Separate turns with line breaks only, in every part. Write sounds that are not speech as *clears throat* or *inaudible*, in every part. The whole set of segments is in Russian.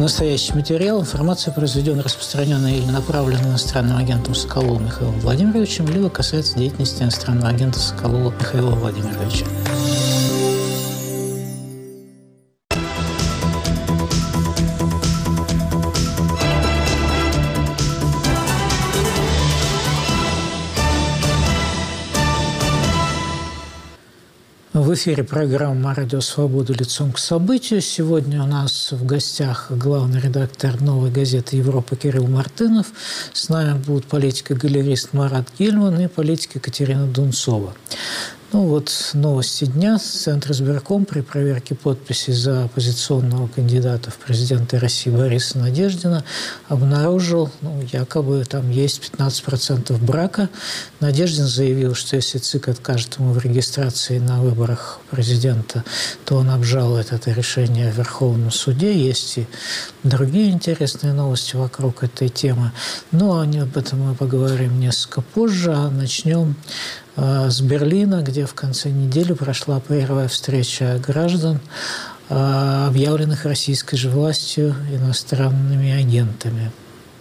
настоящий материал, информация, произведенная, распространенная или направленная иностранным агентом Соколовым Михаилом Владимировичем, либо касается деятельности иностранного агента Соколова Михаила Владимировича. В эфире программа «Радио Свобода. Лицом к событию». Сегодня у нас в гостях главный редактор «Новой газеты Европы» Кирилл Мартынов. С нами будут политико-галерист Марат Гельман и политик Екатерина Дунцова. Ну вот новости дня. Центр избирком при проверке подписей за оппозиционного кандидата в президенты России Бориса Надеждина обнаружил, ну, якобы там есть 15% брака. Надеждин заявил, что если ЦИК откажет ему в регистрации на выборах президента, то он обжалует это решение в Верховном суде. Есть и другие интересные новости вокруг этой темы. Но об этом мы поговорим несколько позже. А начнем с Берлина, где в конце недели прошла первая встреча граждан, э, объявленных российской же властью иностранными агентами.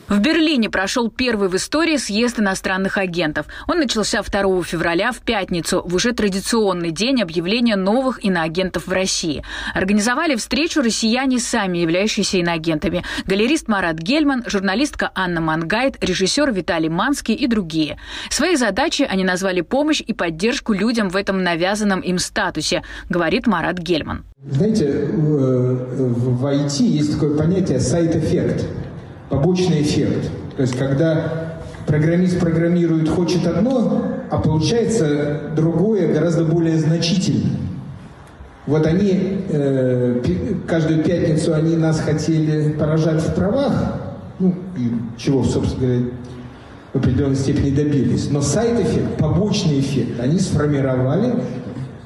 В Берлине прошел первый в истории съезд иностранных агентов. Он начался 2 февраля в пятницу, в уже традиционный день объявления новых иноагентов в России. Организовали встречу россияне, сами являющиеся иноагентами. Галерист Марат Гельман, журналистка Анна Мангайт, режиссер Виталий Манский и другие. Своей задачей они назвали помощь и поддержку людям в этом навязанном им статусе, говорит Марат Гельман.
Знаете, в IT есть такое понятие сайт-эффект побочный эффект. То есть, когда программист программирует, хочет одно, а получается другое, гораздо более значительное. Вот они, э, каждую пятницу они нас хотели поражать в правах, ну, и чего, собственно говоря, в определенной степени добились. Но сайт-эффект, побочный эффект, они сформировали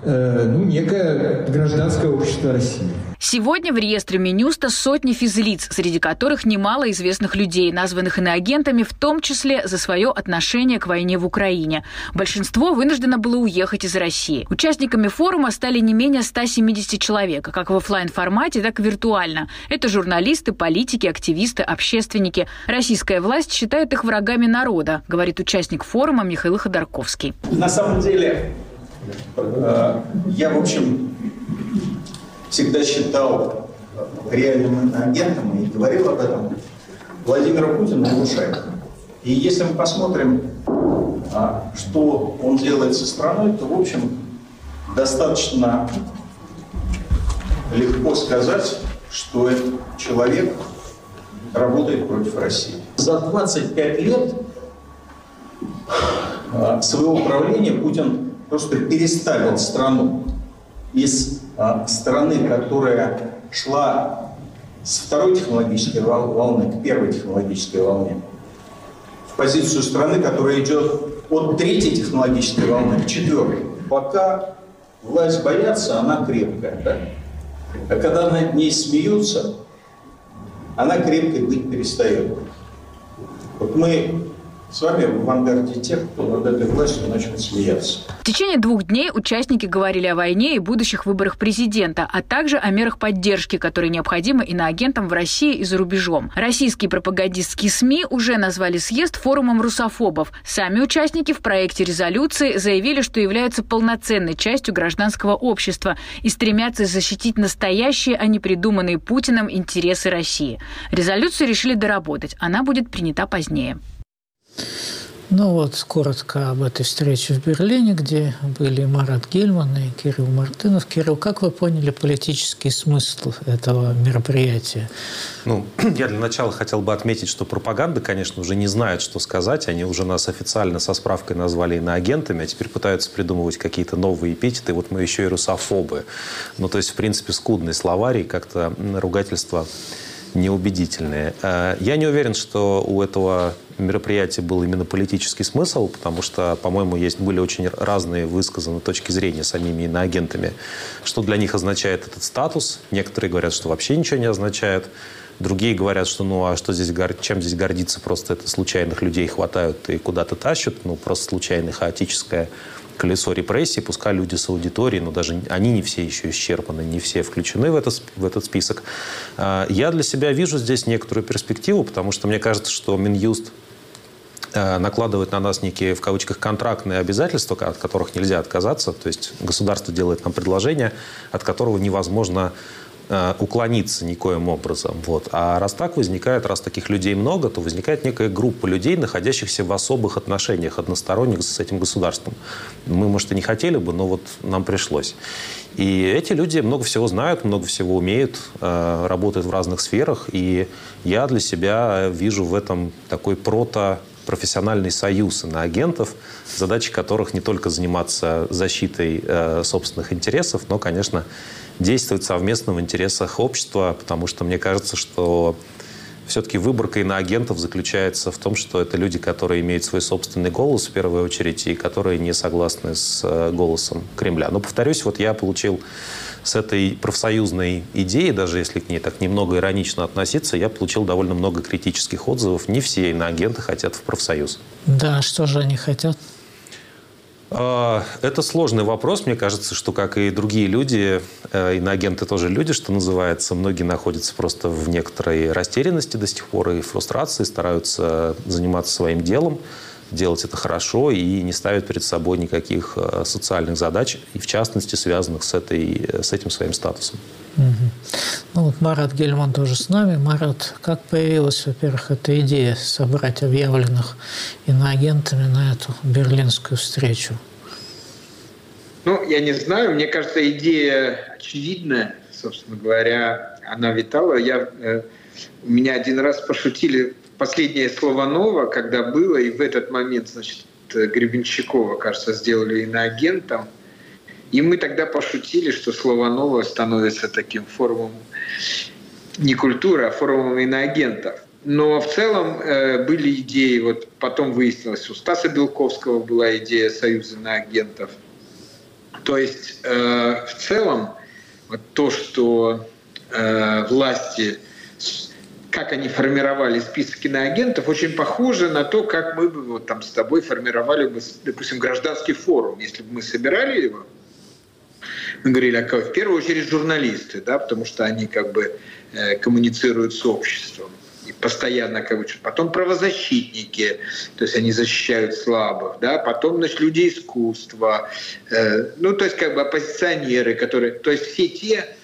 ну, некое гражданское общество России.
Сегодня в реестре Минюста сотни физлиц, среди которых немало известных людей, названных иноагентами, в том числе за свое отношение к войне в Украине. Большинство вынуждено было уехать из России. Участниками форума стали не менее 170 человек, как в офлайн формате так и виртуально. Это журналисты, политики, активисты, общественники. Российская власть считает их врагами народа, говорит участник форума Михаил Ходорковский.
На самом деле, э, я, в общем, всегда считал реальным агентом и говорил об этом Владимиру Путину и Лушенко. И если мы посмотрим, а, что он делает со страной, то, в общем, достаточно легко сказать, что этот человек работает против России. За 25 лет а, своего правления Путин просто переставил страну из а, страны, которая шла с второй технологической волны к первой технологической волне, в позицию страны, которая идет от третьей технологической волны к четвертой. Пока власть боятся, она крепкая. Да? А когда над ней смеются, она крепкой быть перестает. Вот мы с вами в авангарде тех, кто над этой властью начал смеяться.
В течение двух дней участники говорили о войне и будущих выборах президента, а также о мерах поддержки, которые необходимы иноагентам в России и за рубежом. Российские пропагандистские СМИ уже назвали съезд форумом русофобов. Сами участники в проекте резолюции заявили, что являются полноценной частью гражданского общества и стремятся защитить настоящие, а не придуманные Путиным интересы России. Резолюцию решили доработать. Она будет принята позднее.
Ну вот, коротко об этой встрече в Берлине, где были Марат Гельман и Кирилл Мартынов. Кирилл, как вы поняли политический смысл этого мероприятия?
Ну, *clears throat* я для начала хотел бы отметить, что пропаганда, конечно, уже не знает, что сказать. Они уже нас официально со справкой назвали иноагентами, а теперь пытаются придумывать какие-то новые эпитеты. Вот мы еще и русофобы. Ну, то есть, в принципе, скудный словарий, как-то ругательство неубедительные. Э, я не уверен, что у этого мероприятия был именно политический смысл, потому что, по-моему, есть были очень разные высказаны точки зрения самими иноагентами, что для них означает этот статус. Некоторые говорят, что вообще ничего не означает. Другие говорят, что ну а что здесь, чем здесь гордиться, просто это случайных людей хватают и куда-то тащат, ну просто случайно хаотическое колесо репрессий, пускай люди с аудиторией, но даже они не все еще исчерпаны, не все включены в, это, в этот список. А, я для себя вижу здесь некоторую перспективу, потому что мне кажется, что Минюст э, накладывает на нас некие, в кавычках, контрактные обязательства, от которых нельзя отказаться. То есть государство делает нам предложение, от которого невозможно уклониться никоим образом. Вот. А раз так возникает, раз таких людей много, то возникает некая группа людей, находящихся в особых отношениях, односторонних с этим государством. Мы, может, и не хотели бы, но вот нам пришлось. И эти люди много всего знают, много всего умеют, э, работают в разных сферах. И я для себя вижу в этом такой прото профессиональный союз иноагентов, задачи которых не только заниматься защитой э, собственных интересов, но, конечно, действовать совместно в интересах общества, потому что мне кажется, что все-таки выборка иноагентов заключается в том, что это люди, которые имеют свой собственный голос в первую очередь и которые не согласны с э, голосом Кремля. Но, повторюсь, вот я получил с этой профсоюзной идеей, даже если к ней так немного иронично относиться, я получил довольно много критических отзывов. Не все иноагенты хотят в профсоюз.
Да, что же они хотят?
А, это сложный вопрос. Мне кажется, что, как и другие люди, э, иноагенты тоже люди, что называется. Многие находятся просто в некоторой растерянности до сих пор и фрустрации, стараются заниматься своим делом, делать это хорошо и не ставят перед собой никаких э, социальных задач, и в частности связанных с, этой, с этим своим статусом.
Угу. Ну вот Марат Гельман тоже с нами. Марат, как появилась, во-первых, эта идея собрать объявленных иноагентами на эту берлинскую встречу?
Ну, я не знаю. Мне кажется, идея очевидная, собственно говоря, она витала. Я, э, у меня один раз пошутили последнее слово «ново», когда было, и в этот момент, значит, Гребенщикова, кажется, сделали иноагентом – и мы тогда пошутили, что слово «новое» становится таким форумом не культуры, а форумом иноагентов. Но в целом э, были идеи, вот потом выяснилось, у Стаса Белковского была идея союза иноагентов. То есть э, в целом вот то, что э, власти как они формировали список иноагентов, очень похоже на то, как мы бы вот там с тобой формировали бы, допустим, гражданский форум. Если бы мы собирали его, мы говорили о В первую очередь журналисты, да, потому что они как бы э, коммуницируют с обществом и постоянно как бы потом правозащитники, то есть они защищают слабых, да, потом значит люди искусства, э, ну то есть как бы оппозиционеры, которые, то есть все те,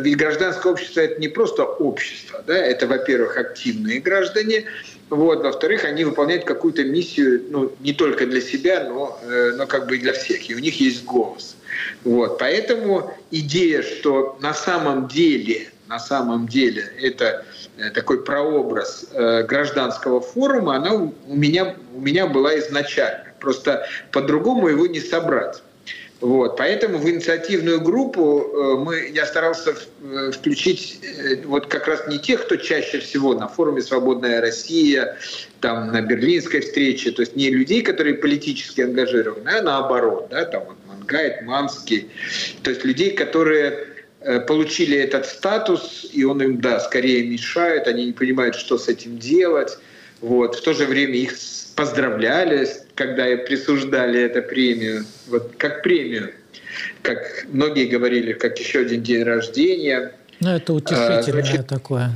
ведь гражданское общество это не просто общество, да, это во-первых активные граждане, вот, во-вторых, они выполняют какую-то миссию, ну не только для себя, но, э, но как бы и для всех, и у них есть голос. Вот, поэтому идея, что на самом деле, на самом деле это э, такой прообраз э, гражданского форума, она у меня, у меня была изначально. Просто по-другому его не собрать. Вот, поэтому в инициативную группу э, мы, я старался включить вот как раз не тех, кто чаще всего на форуме «Свободная Россия», там на берлинской встрече, то есть не людей, которые политически ангажированы, а наоборот, да, там вот Гайд, Манский, то есть людей, которые э, получили этот статус, и он им, да, скорее мешает, они не понимают, что с этим делать. Вот. В то же время их поздравляли, когда присуждали эту премию, вот как премию, как многие говорили, как еще один день рождения.
Ну, это утешительное а, Значит, такое.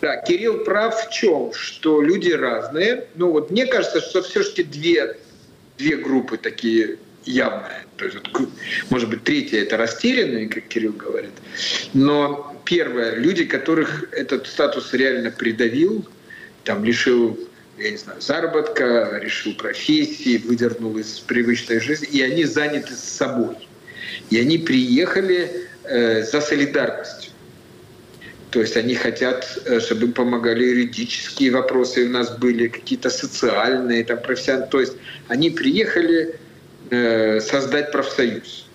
Да, Кирилл прав в чем, что люди разные. Ну вот мне кажется, что все-таки две, две группы такие явная. То есть, может быть, третья – это растерянные, как Кирилл говорит. Но первое – люди, которых этот статус реально придавил, там лишил я не знаю, заработка, решил профессии, выдернул из привычной жизни, и они заняты собой. И они приехали э, за солидарностью. То есть они хотят, э, чтобы помогали юридические вопросы, у нас были какие-то социальные, там, профессиональные. То есть они приехали Э, создать профсоюз.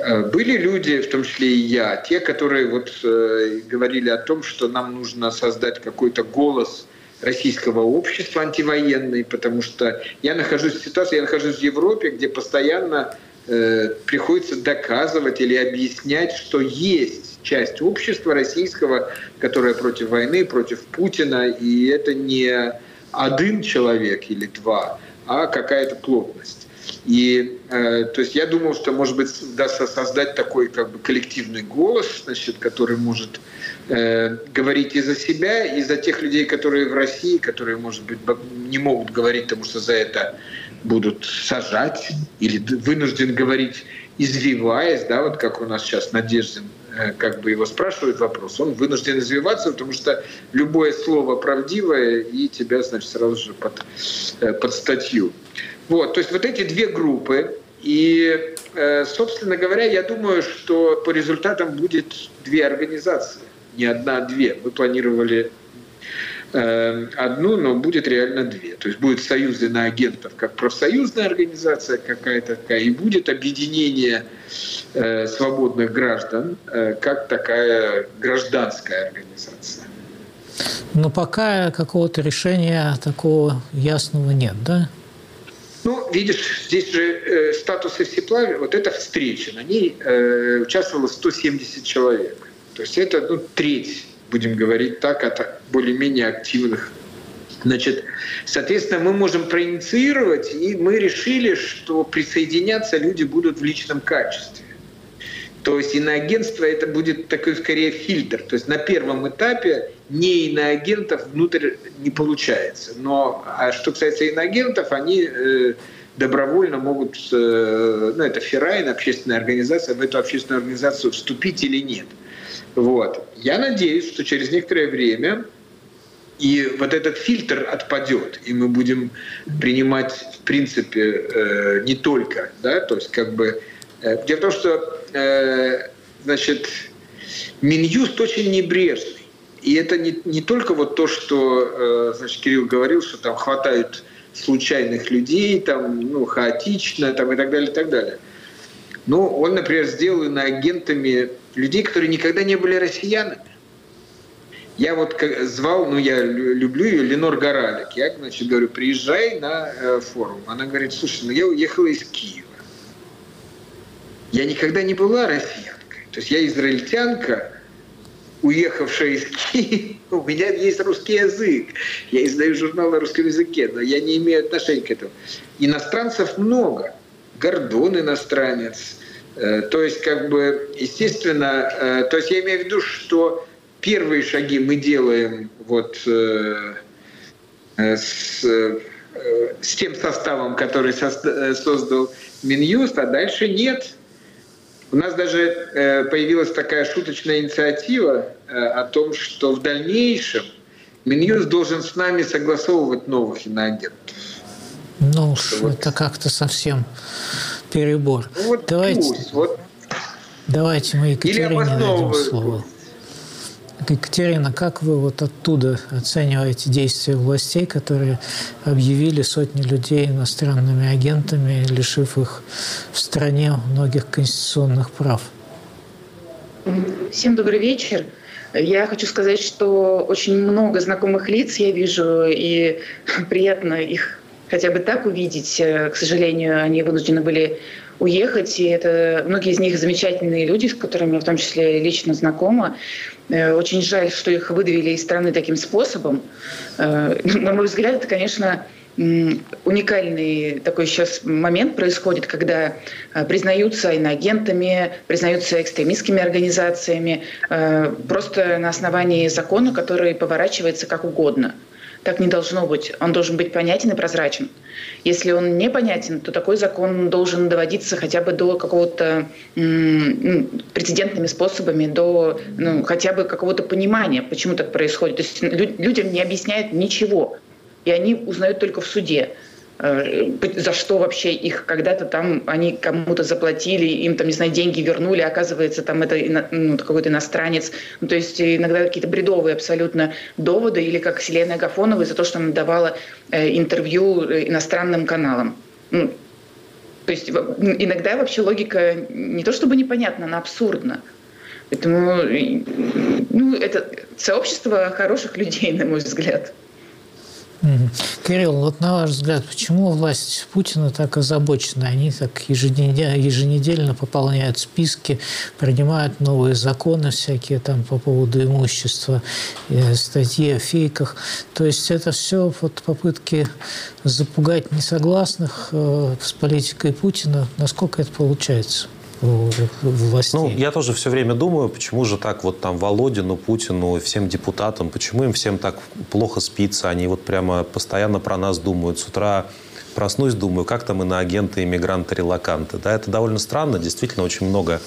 Э, были люди, в том числе и я, те, которые вот э, говорили о том, что нам нужно создать какой-то голос российского общества антивоенный, потому что я нахожусь в ситуации, я нахожусь в Европе, где постоянно э, приходится доказывать или объяснять, что есть часть общества российского, которая против войны, против Путина, и это не один человек или два, а какая-то плотность. И э, то есть я думал, что, может быть, удастся создать такой как бы коллективный голос, значит, который может э, говорить и за себя, и за тех людей, которые в России, которые, может быть, не могут говорить, потому что за это будут сажать, или вынужден говорить, извиваясь, да, вот как у нас сейчас Надеждин как бы его спрашивают вопрос, он вынужден извиваться, потому что любое слово правдивое, и тебя, значит, сразу же под, э, под статью. Вот, то есть вот эти две группы, и, э, собственно говоря, я думаю, что по результатам будет две организации, не одна, а две. Мы планировали одну, но будет реально две. То есть будет союз иноагентов как профсоюзная организация какая-то такая, и будет объединение Э, свободных граждан э, как такая гражданская организация.
Но пока какого-то решения такого ясного нет, да?
Ну, видишь, здесь же э, статусы всеплавия, вот эта встреча, на ней э, участвовало 170 человек. То есть это ну, треть, будем говорить так, от более-менее активных Значит, соответственно, мы можем проинициировать, и мы решили, что присоединяться люди будут в личном качестве. То есть иноагентство это будет такой скорее фильтр. То есть на первом этапе не иноагентов внутрь не получается. Но а что касается иноагентов, они э, добровольно могут, э, ну это Ферайн, общественная организация, в эту общественную организацию вступить или нет. Вот. Я надеюсь, что через некоторое время и вот этот фильтр отпадет, и мы будем принимать, в принципе, э, не только, да, то есть как бы... Э, дело в том, что, э, значит, Минюст очень небрежный. И это не, не только вот то, что, значит, Кирилл говорил, что там хватают случайных людей, там, ну, хаотично, там, и так далее, и так далее. Но он, например, сделал иноагентами людей, которые никогда не были россиянами. Я вот звал, ну я люблю ее, Ленор Горалик. Я, значит, говорю, приезжай на э, форум. Она говорит, слушай, ну я уехала из Киева. Я никогда не была россиянкой. То есть я израильтянка, уехавшая из Киева. *laughs* У меня есть русский язык. Я издаю журнал на русском языке, но я не имею отношения к этому. Иностранцев много. Гордон иностранец. Э, то есть, как бы, естественно, э, то есть я имею в виду, что первые шаги мы делаем вот э, с, с тем составом, который создал Минюст, а дальше нет. У нас даже появилась такая шуточная инициатива о том, что в дальнейшем Минюст должен с нами согласовывать новых иноагентов.
Ну уж вот. это как-то совсем перебор.
Вот давайте, пусть, вот.
давайте мы Екатерине дадим слово. Екатерина, как вы вот оттуда оцениваете действия властей, которые объявили сотни людей иностранными агентами, лишив их в стране многих конституционных прав?
Всем добрый вечер. Я хочу сказать, что очень много знакомых лиц я вижу, и *laughs* приятно их хотя бы так увидеть. К сожалению, они вынуждены были уехать, и это многие из них замечательные люди, с которыми я в том числе лично знакома. Э, очень жаль, что их выдавили из страны таким способом. Э, *laughs* на мой взгляд, это, конечно, уникальный такой сейчас момент происходит, когда э, признаются иноагентами, признаются экстремистскими организациями, просто на основании закона, который поворачивается как угодно. Так не должно быть. Он должен быть понятен и прозрачен. Если он непонятен, то такой закон должен доводиться хотя бы до какого-то ну, прецедентными способами, до ну, хотя бы какого-то понимания, почему так происходит. То есть людям не объясняют ничего, и они узнают только в суде. Э, за что вообще их когда-то там они кому-то заплатили, им там, не знаю, деньги вернули, оказывается, там это ну, какой-то иностранец. Ну, то есть иногда какие-то бредовые абсолютно доводы, или как Селена Агафонова за то, что она давала э, интервью э, иностранным каналам. Ну, то есть иногда вообще логика не то чтобы непонятна, она абсурдна. Поэтому ну, это сообщество хороших людей, *laughs* на мой взгляд.
Кирилл, вот на ваш взгляд, почему власть Путина так озабочена? Они так еженедельно, еженедельно пополняют списки, принимают новые законы всякие там по поводу имущества, э, статьи о фейках. То есть это все вот попытки запугать несогласных э, с политикой Путина. Насколько это получается? Властей.
Ну, я тоже все время думаю, почему же так вот там Володину, Путину, всем депутатам, почему им всем так плохо спится, они вот прямо постоянно про нас думают. С утра проснусь, думаю, как там и на агенты, иммигранты, релаканты. Да, это довольно странно, действительно очень много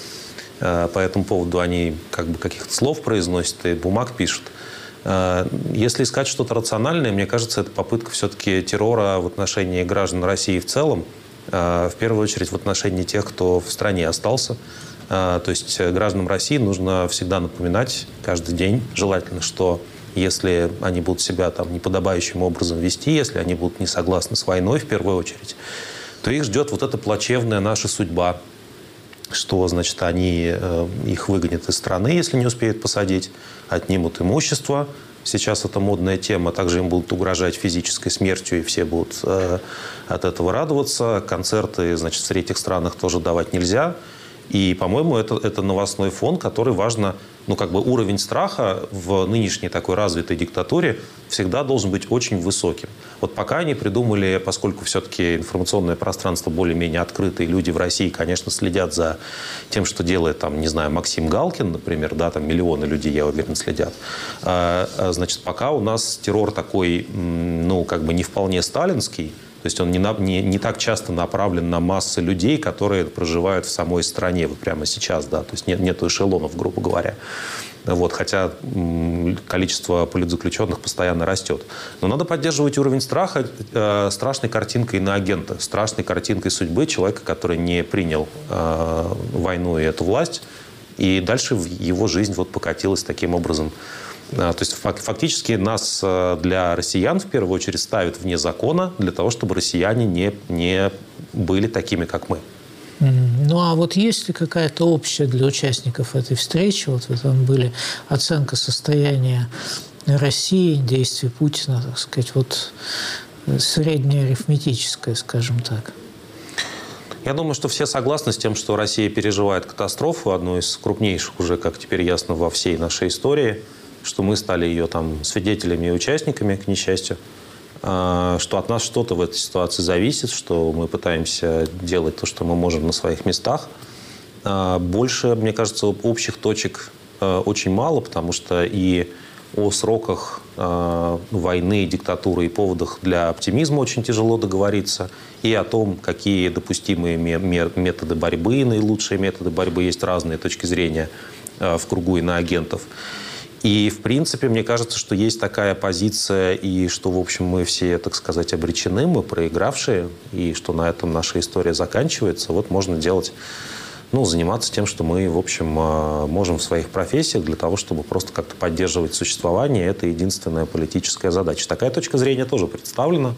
э, по этому поводу они как бы каких-то слов произносят и бумаг пишут. Э, если искать что-то рациональное, мне кажется, это попытка все-таки террора в отношении граждан России в целом – в первую очередь в отношении тех, кто в стране остался. Э, то есть гражданам России нужно всегда напоминать каждый день, желательно, что если они будут себя там неподобающим образом вести, если они будут не согласны с войной в первую очередь, то их ждет вот эта плачевная наша судьба, что, значит, они э, их выгонят из страны, если не успеют посадить, отнимут имущество, Сейчас это модная тема. Также им будут угрожать физической смертью, и все будут э, от этого радоваться. Концерты, значит, в третьих странах тоже давать нельзя. И, по-моему, это, это новостной фон, который важно, ну, как бы уровень страха в нынешней такой развитой диктатуре всегда должен быть очень высоким. Вот пока они придумали, поскольку все-таки информационное пространство более-менее открытое, и люди в России, конечно, следят за тем, что делает, там, не знаю, Максим Галкин, например, да, там миллионы людей, я уверен, следят. А, а, значит, пока у нас террор такой, ну, как бы не вполне сталинский, то есть он не, на, не, не так часто направлен на массы людей, которые проживают в самой стране вот прямо сейчас, да, то есть нет, нет эшелонов, грубо говоря. Вот, хотя количество политзаключенных постоянно растет. Но надо поддерживать уровень страха э, страшной картинкой на агента, страшной картинкой судьбы человека, который не принял э, войну и эту власть, и дальше его жизнь вот покатилась таким образом то есть фактически нас э, для россиян в первую очередь ставят вне закона для того, чтобы россияне не, не были такими, как мы.
Ну а вот есть ли какая-то общая для участников этой встречи, вот вы там были, оценка состояния России, действий Путина, так сказать, вот э, средняя арифметическая, скажем так?
Я думаю, что все согласны с тем, что Россия переживает катастрофу, одну из крупнейших уже, как теперь ясно, во всей нашей истории – что мы стали ее там свидетелями и участниками, к несчастью, а, что от нас что-то в этой ситуации зависит, что мы пытаемся делать то, что мы можем на своих местах. А, больше, мне кажется, общих точек а, очень мало, потому что и о сроках войны, диктатуры и поводах для оптимизма очень тяжело договориться, и о том, какие допустимые методы борьбы, наилучшие методы борьбы, есть разные точки зрения в кругу иноагентов. агентов. И, в принципе, мне кажется, что есть такая позиция, и что, в общем, мы все, так сказать, обречены, мы проигравшие, и что на этом наша история заканчивается. Вот можно делать, ну, заниматься тем, что мы, в общем, а, можем в своих профессиях для того, чтобы просто как-то поддерживать существование. Это единственная политическая задача. Такая точка зрения тоже представлена.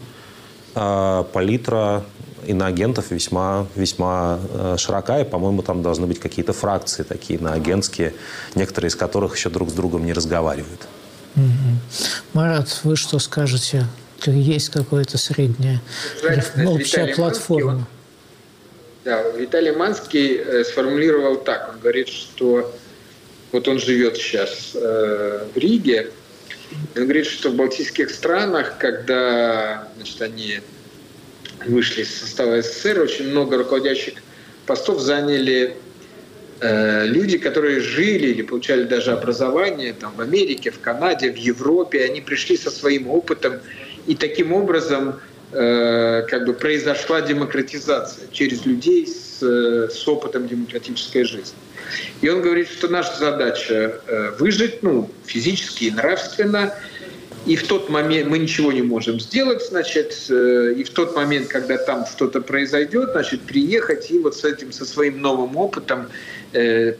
А, палитра иноагентов весьма, весьма э, широка, и, по-моему, там должны быть какие-то фракции такие иноагентские, некоторые из которых еще друг с другом не разговаривают.
Угу. Марат, вы что скажете? Есть какое-то среднее, общая
Виталий
платформа?
Манский, да, Виталий Манский э, сформулировал так. Он говорит, что вот он живет сейчас э, в Риге. Он говорит, что в балтийских странах, когда значит, они вышли из состава СССР, очень много руководящих постов заняли э, люди, которые жили или получали даже образование там, в Америке, в Канаде, в Европе. Они пришли со своим опытом, и таким образом э, как бы произошла демократизация через людей с, с опытом демократической жизни. И он говорит, что наша задача э, выжить ну, физически и нравственно – и в тот момент мы ничего не можем сделать, значит, э, и в тот момент, когда там что-то произойдет, значит, приехать и вот с этим, со своим новым опытом э,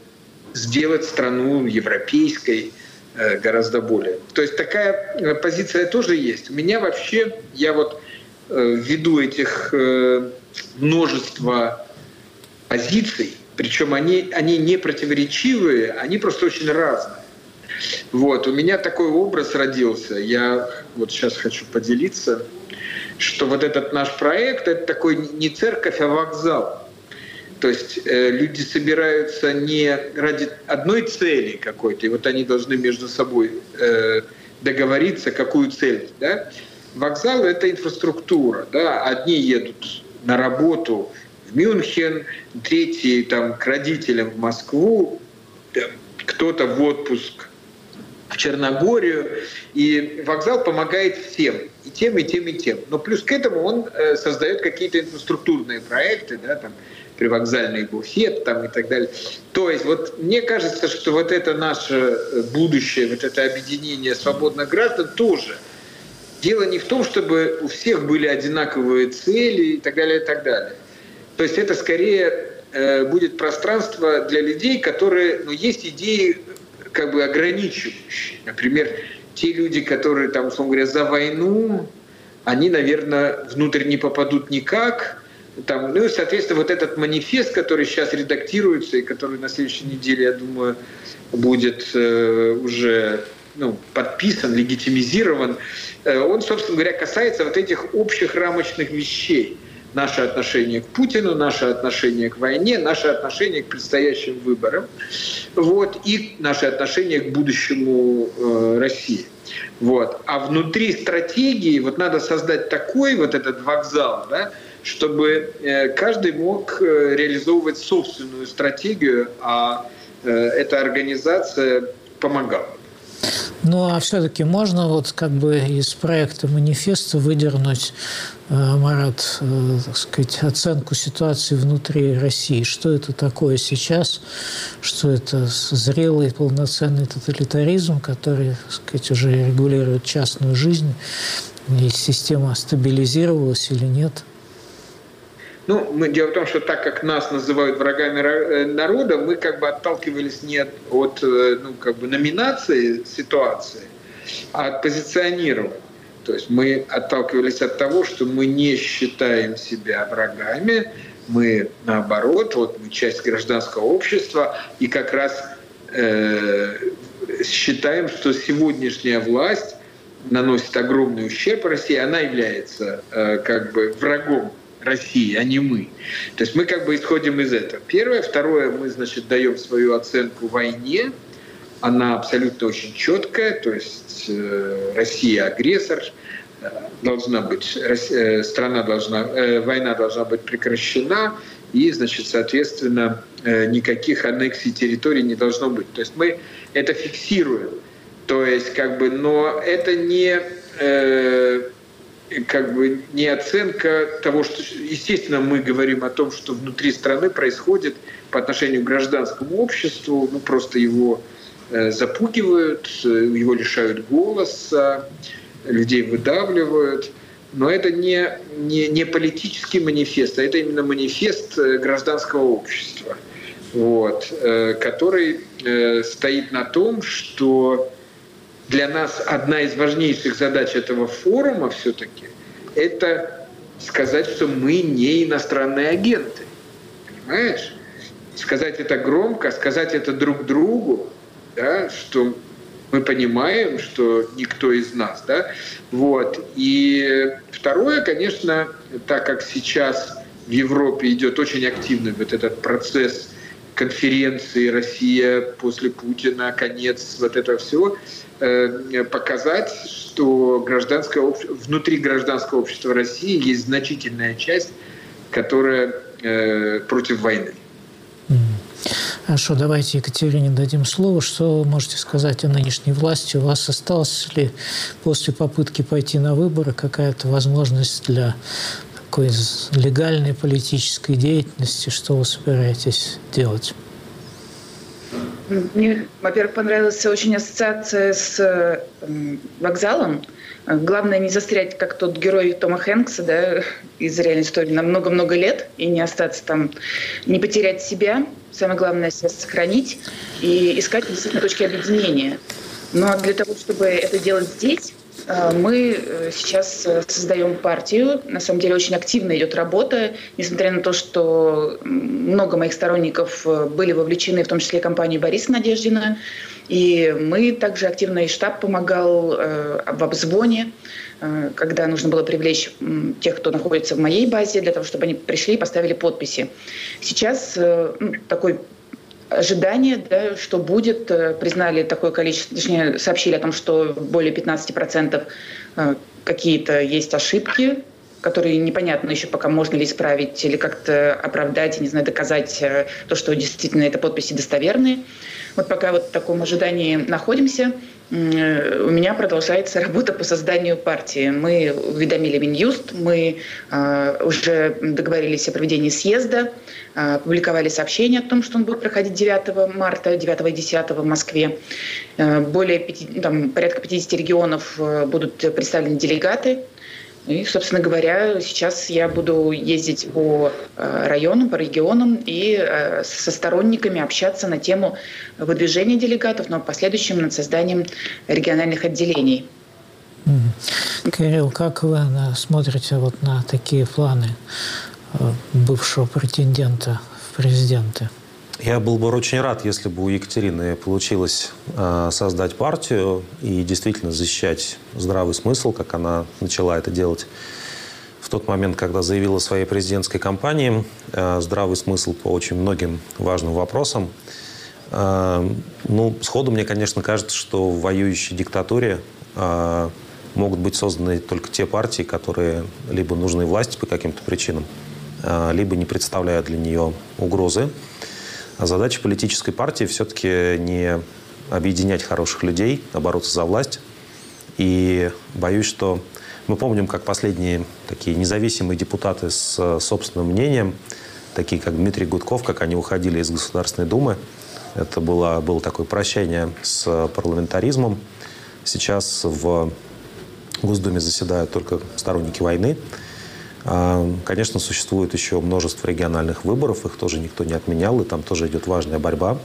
сделать страну европейской э, гораздо более. То есть такая э, позиция тоже есть. У меня вообще, я вот э, ввиду этих э, множества позиций, причем они, они не противоречивые, они просто очень разные. Вот, у меня такой образ родился. Я вот сейчас хочу поделиться, что вот этот наш проект – это такой не церковь, а вокзал. То есть э, люди собираются не ради одной цели какой-то, и вот они должны между собой э, договориться, какую цель. Да? Вокзал – это инфраструктура. Да? Одни едут на работу в Мюнхен, третьи там, к родителям в Москву, кто-то в отпуск в Черногорию. И вокзал помогает всем, и тем, и тем, и тем. Но плюс к этому он э, создает какие-то инфраструктурные проекты, да, там, привокзальный буфет там, и так далее. То есть вот мне кажется, что вот это наше э, будущее, вот это объединение свободных граждан тоже. Дело не в том, чтобы у всех были одинаковые цели и так далее, и так далее. То есть это скорее э, будет пространство для людей, которые, ну, есть идеи как бы ограничивающие. Например, те люди, которые там, условно говоря, за войну, они, наверное, внутрь не попадут никак. Там, ну и, соответственно, вот этот манифест, который сейчас редактируется и который на следующей неделе, я думаю, будет э, уже ну, подписан, легитимизирован, э, он, собственно говоря, касается вот этих общих рамочных вещей наше отношение к Путину, наше отношение к войне, наше отношение к предстоящим выборам, вот, и наше отношение к будущему э, России. Вот. А внутри стратегии вот надо создать такой вот этот вокзал, да, чтобы э, каждый мог э, реализовывать собственную стратегию, а э, эта организация помогала.
Ну а все-таки можно вот как бы из проекта манифеста выдернуть, э, Марат, э, так сказать, оценку ситуации внутри России. Что это такое сейчас? Что это зрелый полноценный тоталитаризм, который, так сказать, уже регулирует частную жизнь? И система стабилизировалась или нет?
Ну, мы, дело в том, что так как нас называют врагами э, народа, мы как бы отталкивались не от, от э, ну, как бы номинации ситуации, а от позиционирования. То есть мы отталкивались от того, что мы не считаем себя врагами, мы наоборот, вот мы часть гражданского общества, и как раз э, считаем, что сегодняшняя власть наносит огромный ущерб России, она является э, как бы врагом России, а не мы. То есть мы как бы исходим из этого. Первое. Второе, мы, значит, даем свою оценку войне. Она абсолютно очень четкая, то есть э, Россия агрессор, э, должна быть, э, страна должна, война должна быть прекращена, и, значит, соответственно, никаких аннексий территорий не должно быть. То есть мы это фиксируем. То есть, как бы, но это не как бы не оценка того, что, естественно, мы говорим о том, что внутри страны происходит по отношению к гражданскому обществу, ну просто его э, запугивают, э, его лишают голоса, людей выдавливают. Но это не, не, не политический манифест, а это именно манифест э, гражданского общества, вот, который стоит на том, что для нас одна из важнейших задач этого форума все-таки – это сказать, что мы не иностранные агенты. Понимаешь? Сказать это громко, сказать это друг другу, да, что мы понимаем, что никто из нас. Да? Вот. И второе, конечно, так как сейчас в Европе идет очень активный вот этот процесс конференции «Россия после Путина», конец вот этого всего – показать, что гражданское обще... внутри гражданского общества России есть значительная часть, которая э, против войны.
Хорошо, давайте Екатерине дадим слово. Что вы можете сказать о нынешней власти? У вас осталась ли после попытки пойти на выборы какая-то возможность для такой легальной политической деятельности? Что вы собираетесь делать?
Мне, во-первых, понравилась очень ассоциация с вокзалом. Главное не застрять, как тот герой Тома Хэнкса, да, из реальной истории, на много-много лет и не остаться там, не потерять себя. Самое главное себя сохранить и искать действительно точки объединения. Но для того, чтобы это делать здесь, Э, мы э, сейчас э, создаем партию. На самом деле очень активно идет работа, несмотря на то, что много моих сторонников были вовлечены, в том числе компанию Бориса Надеждина. И мы также активно, и штаб помогал в обзвоне, когда нужно было привлечь тех, кто находится в моей базе, для того, чтобы они пришли и поставили подписи. Сейчас ну, такой ожидание, да, что будет, э, признали такое количество, точнее, сообщили о том, что более 15% э, какие-то есть ошибки, которые непонятно еще пока можно ли исправить или как-то оправдать, не знаю, доказать э, то, что действительно это подписи достоверные. Вот пока вот в таком ожидании находимся, у меня продолжается работа по созданию партии. Мы уведомили Минюст, мы уже договорились о проведении съезда, опубликовали сообщение о том, что он будет проходить 9 марта, 9 и 10 в Москве. Э, более 5, там, порядка 50 регионов э, будут представлены делегаты. И, собственно говоря, сейчас я буду ездить по э, районам, по регионам и со сторонниками общаться на тему выдвижения делегатов, но в последующем над созданием региональных отделений.
Кирилл, как вы смотрите вот на такие планы Э, бывшего претендента в президенты.
Я был бы очень рад, если бы у Екатерины получилось э, создать партию и действительно защищать здравый смысл, как она начала это делать в тот момент, когда заявила о своей президентской кампании. Э, здравый смысл по очень многим важным вопросам. Э, ну, сходу мне, конечно, кажется, что в воюющей диктатуре могут быть созданы только те партии, которые либо нужны власти по каким-то причинам, а, либо не представляют для нее угрозы. А задача политической партии все-таки не объединять хороших людей, а бороться за власть. И боюсь, что мы помним, как последние такие независимые депутаты с собственным мнением, такие как Дмитрий Гудков, как они уходили из Государственной Думы. Это было, было такое прощание с парламентаризмом. Сейчас в Госдуме заседают только сторонники войны. А, конечно, существует еще множество региональных выборов, их тоже никто не отменял, и там тоже идет важная борьба.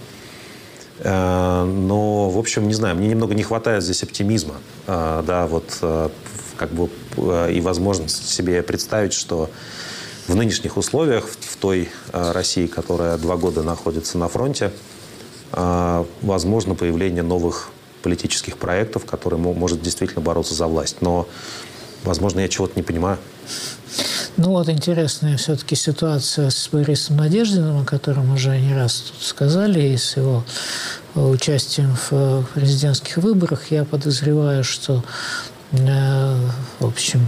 А, но, в общем, не знаю, мне немного не хватает здесь оптимизма, а, да, вот как бы и возможность себе представить, что в нынешних условиях, в той России, которая два года находится на фронте, возможно появление новых политических проектов, которые может действительно бороться за власть. Но, возможно, я чего-то не понимаю.
Ну вот интересная все-таки ситуация с Борисом Надеждиным, о котором уже не раз тут сказали, и с его э, участием в э, президентских выборах. Я подозреваю, что, э, в общем,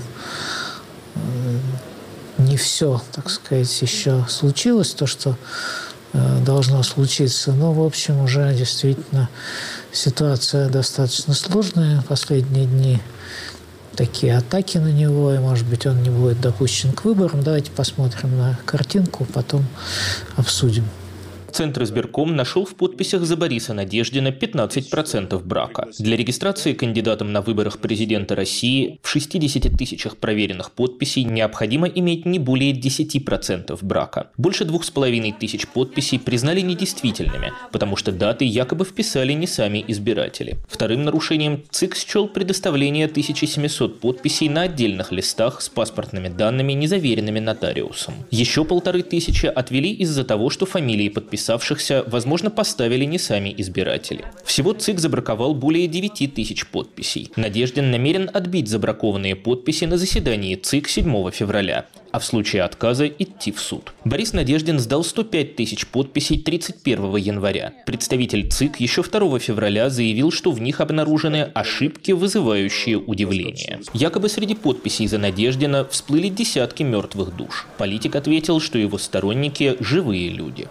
не все, так сказать, еще случилось, то, что должно случиться. Но, в общем, уже действительно ситуация достаточно сложная последние дни такие атаки на него, и, может быть, он не будет допущен к выборам. Давайте посмотрим на картинку, потом обсудим.
Центр избирком нашел в подписях за Бориса Надеждина 15% брака. Для регистрации кандидатом на выборах президента России в 60 тысячах проверенных подписей необходимо иметь не более 10% брака. Больше двух с половиной тысяч подписей признали недействительными, потому что даты якобы вписали не сами избиратели. Вторым нарушением ЦИК счел предоставление 1700 подписей на отдельных листах с паспортными данными, незаверенными нотариусом. Еще полторы тысячи отвели из-за того, что фамилии подписали подписавшихся, возможно, поставили не сами избиратели. Всего ЦИК забраковал более 9 тысяч подписей. Надеждин намерен отбить забракованные подписи на заседании ЦИК 7 февраля а в случае отказа идти в суд. Борис Надеждин сдал 105 тысяч подписей 31 января. Представитель ЦИК еще 2 февраля заявил, что в них обнаружены ошибки, вызывающие удивление. Якобы среди подписей за Надеждина всплыли десятки мертвых душ. Политик ответил, что его сторонники – живые люди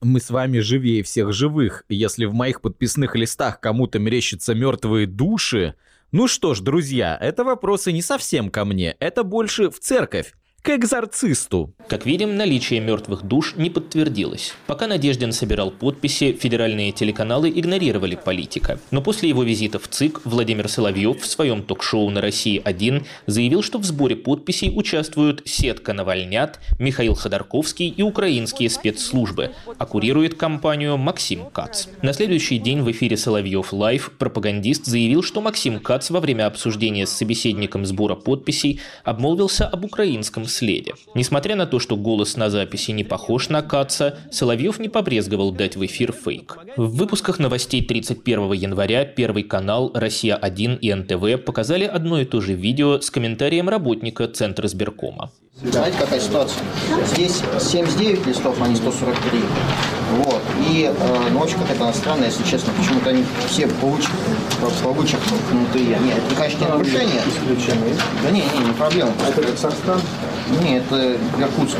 мы с вами живее всех живых. Если в моих подписных листах кому-то мерещатся мертвые души, ну что ж, друзья, это вопросы не совсем ко мне, это больше в церковь. К экзорцисту.
Как видим, наличие мертвых душ не подтвердилось. Пока Надеждин собирал подписи, федеральные телеканалы игнорировали политика. Но после его визита в ЦИК Владимир Соловьев в своем ток-шоу на «России-1» заявил, что в сборе подписей участвуют сетка «Навальнят», Михаил Ходорковский и украинские спецслужбы, а курирует кампанию Максим Кац. На следующий день в эфире «Соловьев Лайв» пропагандист заявил, что Максим Кац во время обсуждения с собеседником сбора подписей обмолвился об украинском следе. Несмотря на то, что голос на записи не похож на Каца, Соловьев не побрезговал дать в эфир фейк. В выпусках новостей 31 января Первый канал, Россия-1 и НТВ показали одно и то же видео с комментарием работника Центра сберкома.
Знаете, какая ситуация? Здесь 79 листов, а не 143. Вот. И, э, ну, очень какая-то странная, если честно. Почему-то они все вычеркнутые. Нет, это, конечно, не нарушение. Исключение. Да не, не, не проблема. Это Казахстан? Нет, это Иркутск.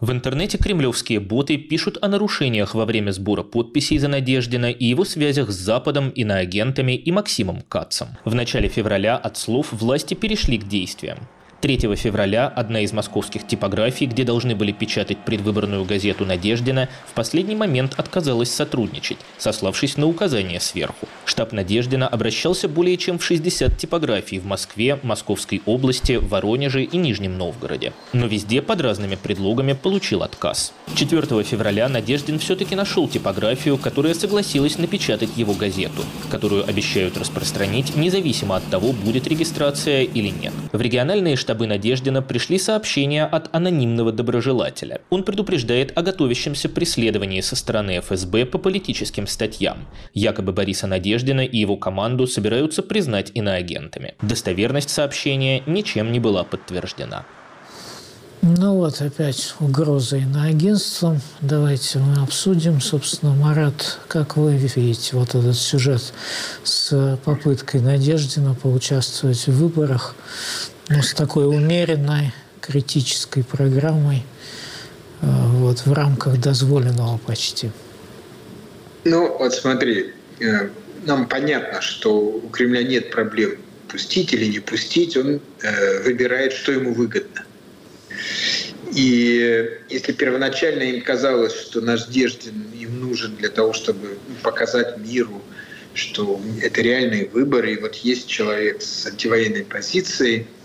В интернете кремлевские боты пишут о нарушениях во время сбора подписей за Надеждина и его связях с Западом, иноагентами и Максимом Кацем. В начале февраля от слов власти перешли к действиям. 3 февраля одна из московских типографий, где должны были печатать предвыборную газету «Надеждина», в последний момент отказалась сотрудничать, сославшись на указания сверху. Штаб «Надеждина» обращался более чем в 60 типографий в Москве, Московской области, Воронеже и Нижнем Новгороде. Но везде под разными предлогами получил отказ. 4 февраля Надеждин все-таки нашел типографию, которая согласилась напечатать его газету, которую обещают распространить независимо от того, будет регистрация или нет. В региональные штабы штабы Надеждина пришли сообщения от анонимного доброжелателя. Он предупреждает о готовящемся преследовании со стороны ФСБ по политическим статьям. Якобы Бориса Надеждина и его команду собираются признать иноагентами. Достоверность сообщения ничем не была подтверждена.
Ну вот опять угроза иноагентством. Давайте мы обсудим. Собственно, Марат, как вы видите вот этот сюжет с попыткой Надеждина поучаствовать в выборах? Ну, с такой умеренной критической программой э, вот, в рамках дозволенного почти.
Ну, вот смотри, э, нам понятно, что у Кремля нет проблем пустить или не пустить, он э, выбирает, что ему выгодно. И если первоначально им казалось, что наш Деждин им нужен для того, чтобы показать миру, что это реальные выборы, и вот есть человек с антивоенной позицией –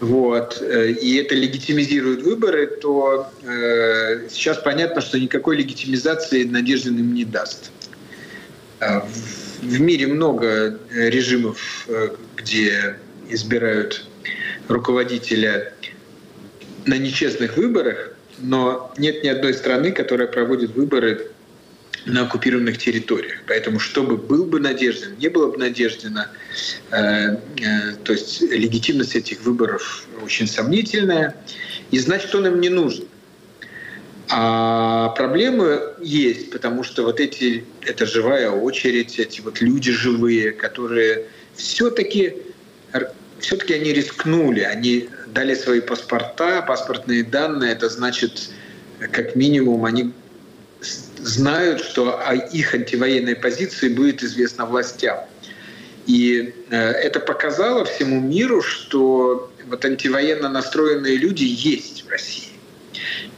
вот, э, и это легитимизирует выборы, то э, сейчас понятно, что никакой легитимизации Надеждин им не даст. Э, в мире много режимов, э, где избирают руководителя на нечестных выборах, но нет ни одной страны, которая проводит выборы на оккупированных территориях. Поэтому, чтобы был бы Надеждин, не было бы Надеждина, э, э, то есть легитимность этих выборов очень сомнительная, и значит, он им не нужен. А проблемы есть, потому что вот эти, это живая очередь, эти вот люди живые, которые все-таки все-таки они рискнули, они дали свои паспорта, паспортные данные, это значит, как минимум, они знают, что о их антивоенной позиции будет известно властям. И э, это показало всему миру, что вот антивоенно настроенные люди есть в России.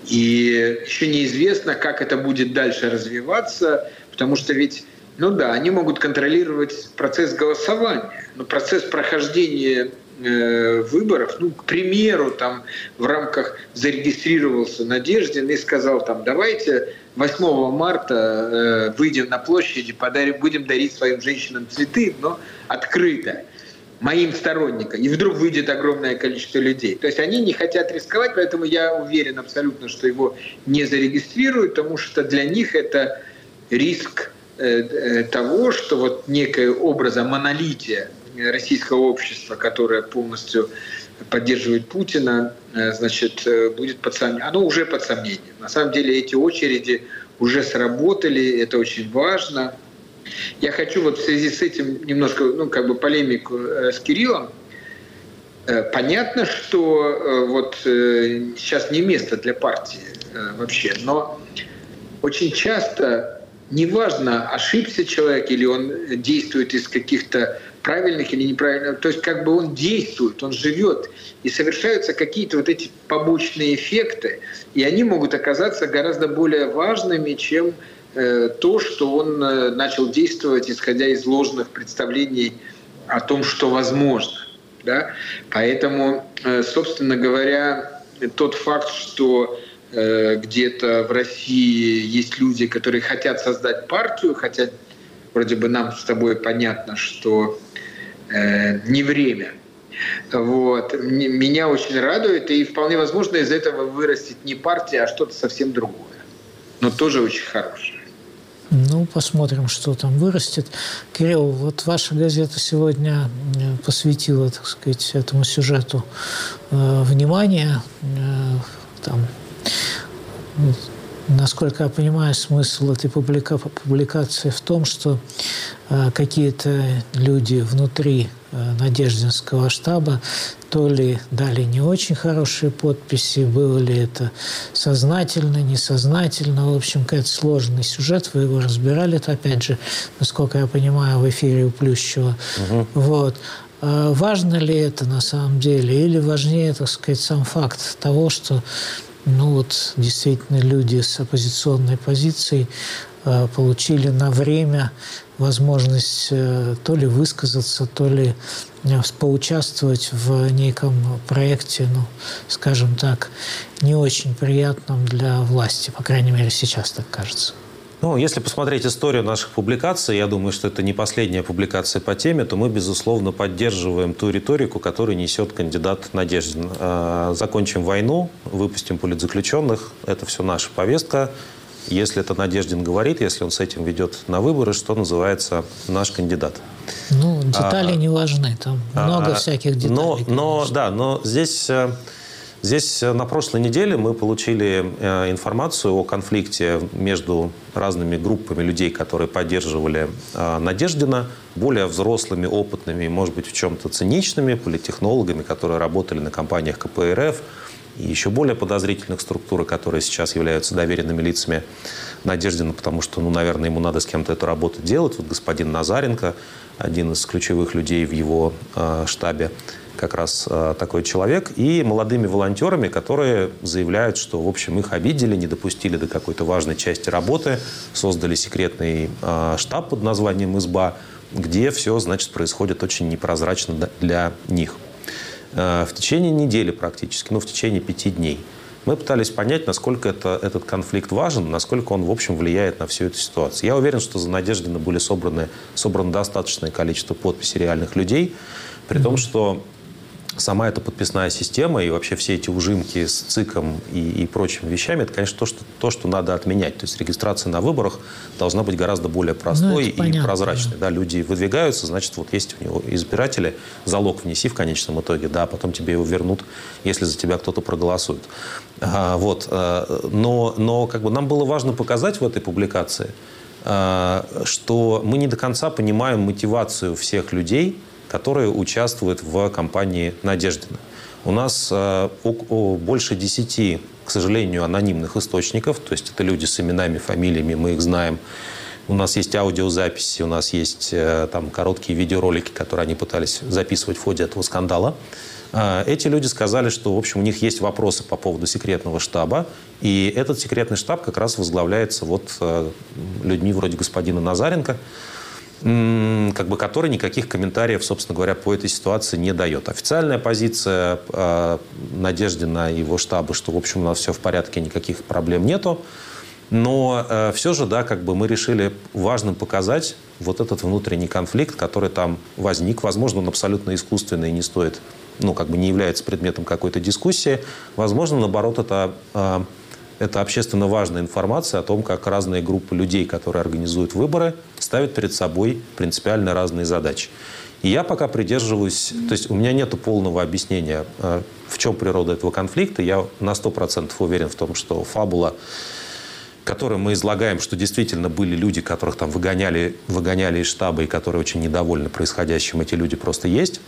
И еще неизвестно, как это будет дальше развиваться, потому что ведь, ну да, они могут контролировать процесс голосования, но процесс прохождения Э, выборов, ну, к примеру, там в рамках зарегистрировался Надеждин и сказал там, давайте 8 марта э, выйдем на площади, подарим, будем дарить своим женщинам цветы, но открыто моим сторонникам. И вдруг выйдет огромное количество людей. То есть они не хотят рисковать, поэтому я уверен абсолютно, что его не зарегистрируют, потому что для них это риск э, э, того, что вот некое образа монолития российского общества, которое полностью поддерживает Путина, э, значит, э, будет под сомнением. Оно уже под сомнением. На самом деле эти очереди уже сработали, это очень важно. Я хочу вот в связи с этим немножко, ну, как бы полемику э, с Кириллом. Понятно, что вот сейчас не место для партии вообще, но очень часто неважно, ошибся человек или он действует из каких-то правильных или неправильных. То есть как бы он действует, он живет, и совершаются какие-то вот эти побочные эффекты, и они могут оказаться гораздо более важными, чем э, то, что он э, начал действовать, исходя из ложных представлений о том, что возможно. Да? Поэтому, э, собственно говоря, тот факт, что где-то в России есть люди, которые хотят создать партию, хотят, вроде бы нам с тобой понятно, что э, не время. Вот. Меня очень радует, и вполне возможно из этого вырастет не партия, а что-то совсем другое. Но тоже очень хорошее.
Ну, посмотрим, что там вырастет. Кирилл, вот ваша газета сегодня э, посвятила, так сказать, этому сюжету э, внимание. Э, там, насколько я понимаю, смысл этой публика публикации в том, что э, какие-то люди внутри э, Надеждинского штаба то ли дали не очень хорошие подписи, было ли это сознательно, несознательно. В общем, какой-то сложный сюжет, вы его разбирали, это опять же, насколько я понимаю, в эфире у Плющева. Угу. Вот. А важно ли это на самом деле? Или важнее, так сказать, сам факт того, что ну вот действительно люди с оппозиционной позицией э, получили на время возможность э, то ли высказаться, то ли э, поучаствовать в неком проекте, ну, скажем так, не очень приятном для власти, по крайней мере, сейчас так кажется.
Ну, если посмотреть историю наших публикаций, я думаю, что это не последняя публикация по теме, то мы, безусловно, поддерживаем ту риторику, которую несет кандидат Надеждин. А, закончим войну, выпустим политзаключенных. Это все наша повестка. Если это Надеждин говорит, если он с этим ведет на выборы, что называется наш кандидат.
Ну, детали а, не важны, там а, много всяких деталей.
Но, но, да, но здесь э, Здесь э, на прошлой неделе мы получили э, информацию о конфликте между разными группами людей, которые поддерживали э, Надеждина, более взрослыми, опытными, может быть, в чем-то циничными политтехнологами, которые работали на компаниях КПРФ, и еще более подозрительных структур, которые сейчас являются доверенными лицами Надеждина, потому что, ну, наверное, ему надо с кем-то эту работу делать. Вот господин Назаренко, один из ключевых людей в его э, штабе, как раз э, такой человек, и молодыми волонтерами, которые заявляют, что, в общем, их обидели, не допустили до какой-то важной части работы, создали секретный э, штаб под названием «Изба», где все, значит, происходит очень непрозрачно для них. Э, в течение недели практически, ну, в течение пяти дней – мы пытались понять, насколько это, этот конфликт важен, насколько он, в общем, влияет на всю эту ситуацию. Я уверен, что за Надеждина были собраны, собрано достаточное количество подписей реальных людей, при том, что сама эта подписная система и вообще все эти ужимки с ЦИКом и, и прочими вещами, это, конечно, то что, то, что надо отменять. То есть регистрация на выборах должна быть гораздо более простой ну, и понятно, прозрачной. Да. люди выдвигаются, значит, вот есть у него избиратели, залог внеси в конечном итоге, да, потом тебе его вернут, если за тебя кто-то проголосует. А, вот, а, но, но как бы нам было важно показать в этой публикации, а, что мы не до конца понимаем мотивацию всех людей, которые участвуют в кампании «Надеждина». У нас э, больше десяти, к сожалению, анонимных источников, то есть это люди с именами, фамилиями, мы их знаем. У нас есть аудиозаписи, у нас есть э, там короткие видеоролики, которые они пытались записывать в ходе этого скандала. Э, эти люди сказали, что, в общем, у них есть вопросы по поводу секретного штаба, и этот секретный штаб как раз возглавляется вот людьми вроде господина Назаренко, как бы который никаких комментариев, собственно говоря, по этой ситуации не дает. Официальная позиция э, Надеждина и его штаба, что, в общем, у нас все в порядке, никаких проблем нету. Но э, все же, да, как бы мы решили важным показать вот этот внутренний конфликт, который там возник. Возможно, он абсолютно искусственный и не стоит, ну, как бы не является предметом какой-то дискуссии. Возможно, наоборот, это э, это общественно важная информация о том, как разные группы людей, которые организуют выборы, ставят перед собой принципиально разные задачи. И я пока придерживаюсь, то есть у меня нет полного объяснения, э, в чем природа этого конфликта. Я на 100% уверен в том, что фабула, которую мы излагаем, что действительно были люди, которых там выгоняли, выгоняли из штаба и которые очень недовольны происходящим, эти люди просто есть.